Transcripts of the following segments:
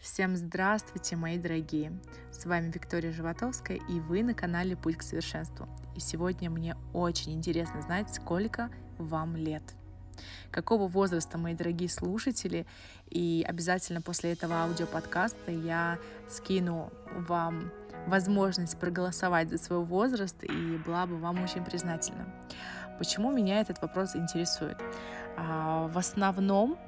Всем здравствуйте, мои дорогие! С вами Виктория Животовская, и вы на канале Путь к совершенству. И сегодня мне очень интересно знать, сколько вам лет. Какого возраста, мои дорогие слушатели, и обязательно после этого аудиоподкаста я скину вам возможность проголосовать за свой возраст, и была бы вам очень признательна. Почему меня этот вопрос интересует? А, в основном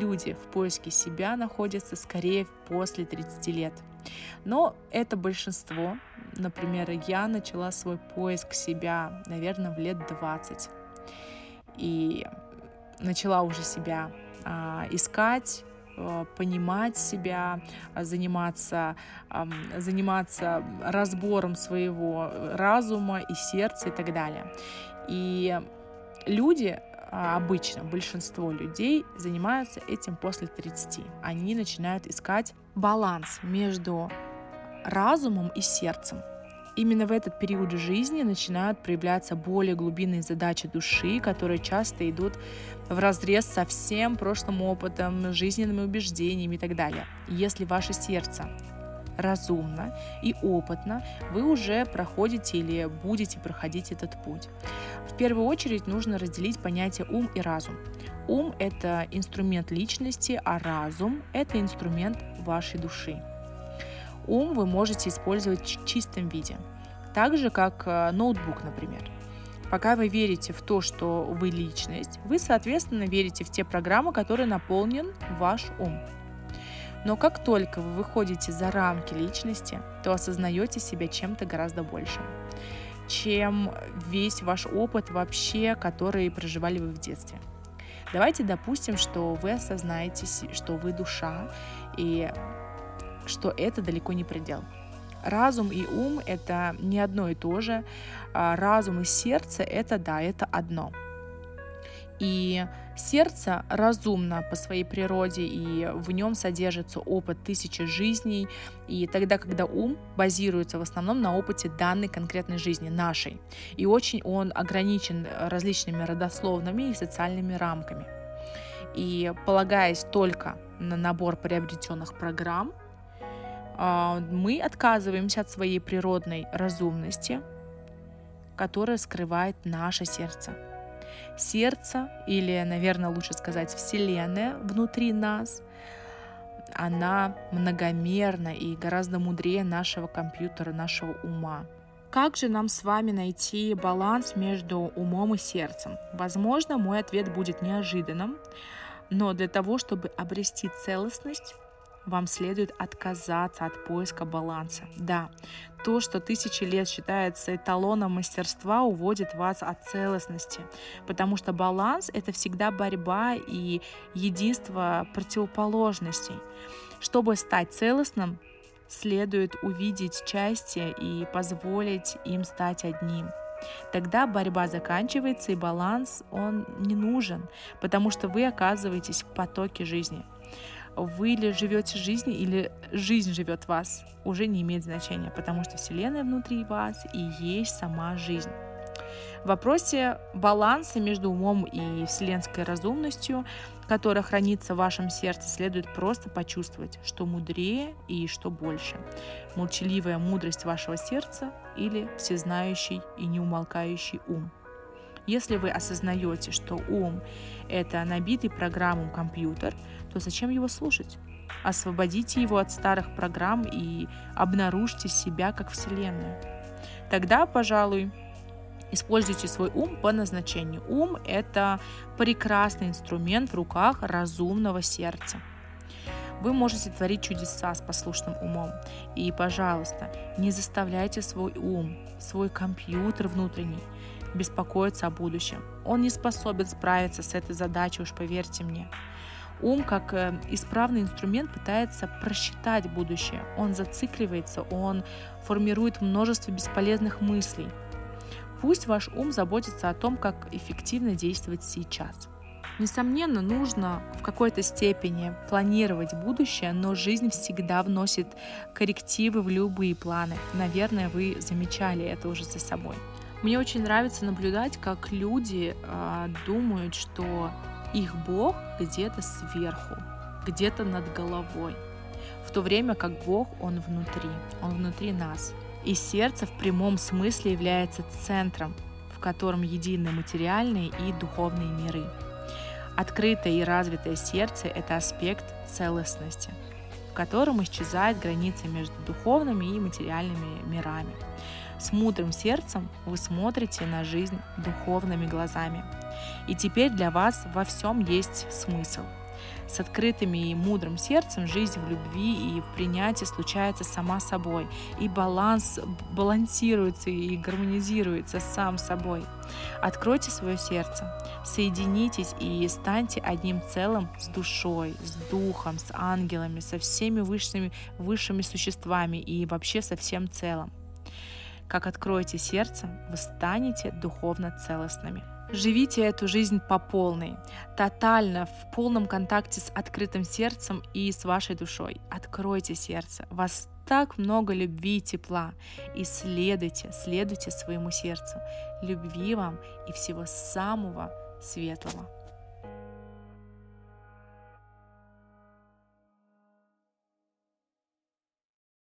люди в поиске себя находятся скорее после 30 лет. Но это большинство. Например, я начала свой поиск себя, наверное, в лет 20. И начала уже себя а, искать, а, понимать себя, заниматься, а, заниматься разбором своего разума и сердца и так далее. И люди а, обычно большинство людей занимаются этим после 30. Они начинают искать баланс между разумом и сердцем. Именно в этот период жизни начинают проявляться более глубинные задачи души, которые часто идут в разрез со всем прошлым опытом, жизненными убеждениями и так далее. Если ваше сердце разумно и опытно, вы уже проходите или будете проходить этот путь. В первую очередь нужно разделить понятие ум и разум. Ум – это инструмент личности, а разум – это инструмент вашей души. Ум вы можете использовать в чистом виде, так же как э, ноутбук, например. Пока вы верите в то, что вы личность, вы, соответственно, верите в те программы, которые наполнен ваш ум. Но как только вы выходите за рамки личности, то осознаете себя чем-то гораздо большим, чем весь ваш опыт вообще, который проживали вы в детстве. Давайте допустим, что вы осознаете, что вы душа, и что это далеко не предел. Разум и ум — это не одно и то же. А разум и сердце — это да, это одно — и сердце разумно по своей природе, и в нем содержится опыт тысячи жизней, и тогда, когда ум базируется в основном на опыте данной конкретной жизни, нашей, и очень он ограничен различными родословными и социальными рамками. И полагаясь только на набор приобретенных программ, а, мы отказываемся от своей природной разумности, которая скрывает наше сердце сердце, или, наверное, лучше сказать, Вселенная внутри нас, она многомерна и гораздо мудрее нашего компьютера, нашего ума. Как же нам с вами найти баланс между умом и сердцем? Возможно, мой ответ будет неожиданным, но для того, чтобы обрести целостность, вам следует отказаться от поиска баланса. Да, то, что тысячи лет считается эталоном мастерства, уводит вас от целостности, потому что баланс — это всегда борьба и единство противоположностей. Чтобы стать целостным, следует увидеть части и позволить им стать одним. Тогда борьба заканчивается и баланс, он не нужен, потому что вы оказываетесь в потоке жизни вы ли живете жизнью или жизнь живет вас, уже не имеет значения, потому что Вселенная внутри вас и есть сама жизнь. В вопросе баланса между умом и вселенской разумностью, которая хранится в вашем сердце, следует просто почувствовать, что мудрее и что больше. Молчаливая мудрость вашего сердца или всезнающий и неумолкающий ум. Если вы осознаете, что ум — это набитый программом компьютер, то зачем его слушать? Освободите его от старых программ и обнаружьте себя как Вселенную. Тогда, пожалуй, Используйте свой ум по назначению. Ум – это прекрасный инструмент в руках разумного сердца. Вы можете творить чудеса с послушным умом. И, пожалуйста, не заставляйте свой ум, свой компьютер внутренний беспокоиться о будущем. Он не способен справиться с этой задачей, уж поверьте мне. Ум, как э, исправный инструмент, пытается просчитать будущее. Он зацикливается, он формирует множество бесполезных мыслей. Пусть ваш ум заботится о том, как эффективно действовать сейчас. Несомненно, нужно в какой-то степени планировать будущее, но жизнь всегда вносит коррективы в любые планы. Наверное, вы замечали это уже за собой. Мне очень нравится наблюдать, как люди э, думают, что их Бог где-то сверху. где-то над головой, в то время как Бог, Он внутри, Он внутри нас. И сердце в прямом смысле является центром, в котором едины материальные и духовные миры. Открытое и развитое сердце – это аспект целостности, в котором исчезает граница между духовными и материальными мирами. С мудрым сердцем вы смотрите на жизнь духовными глазами. И теперь для вас во всем есть смысл – с открытым и мудрым сердцем жизнь в любви и в принятии случается сама собой, и баланс балансируется и гармонизируется сам собой. Откройте свое сердце, соединитесь и станьте одним целым с душой, с духом, с ангелами, со всеми высшими, высшими существами и вообще со всем целым. Как откроете сердце, вы станете духовно целостными. Живите эту жизнь по полной, тотально, в полном контакте с открытым сердцем и с вашей душой. Откройте сердце. Вас так много любви и тепла. И следуйте, следуйте своему сердцу. Любви вам и всего самого светлого.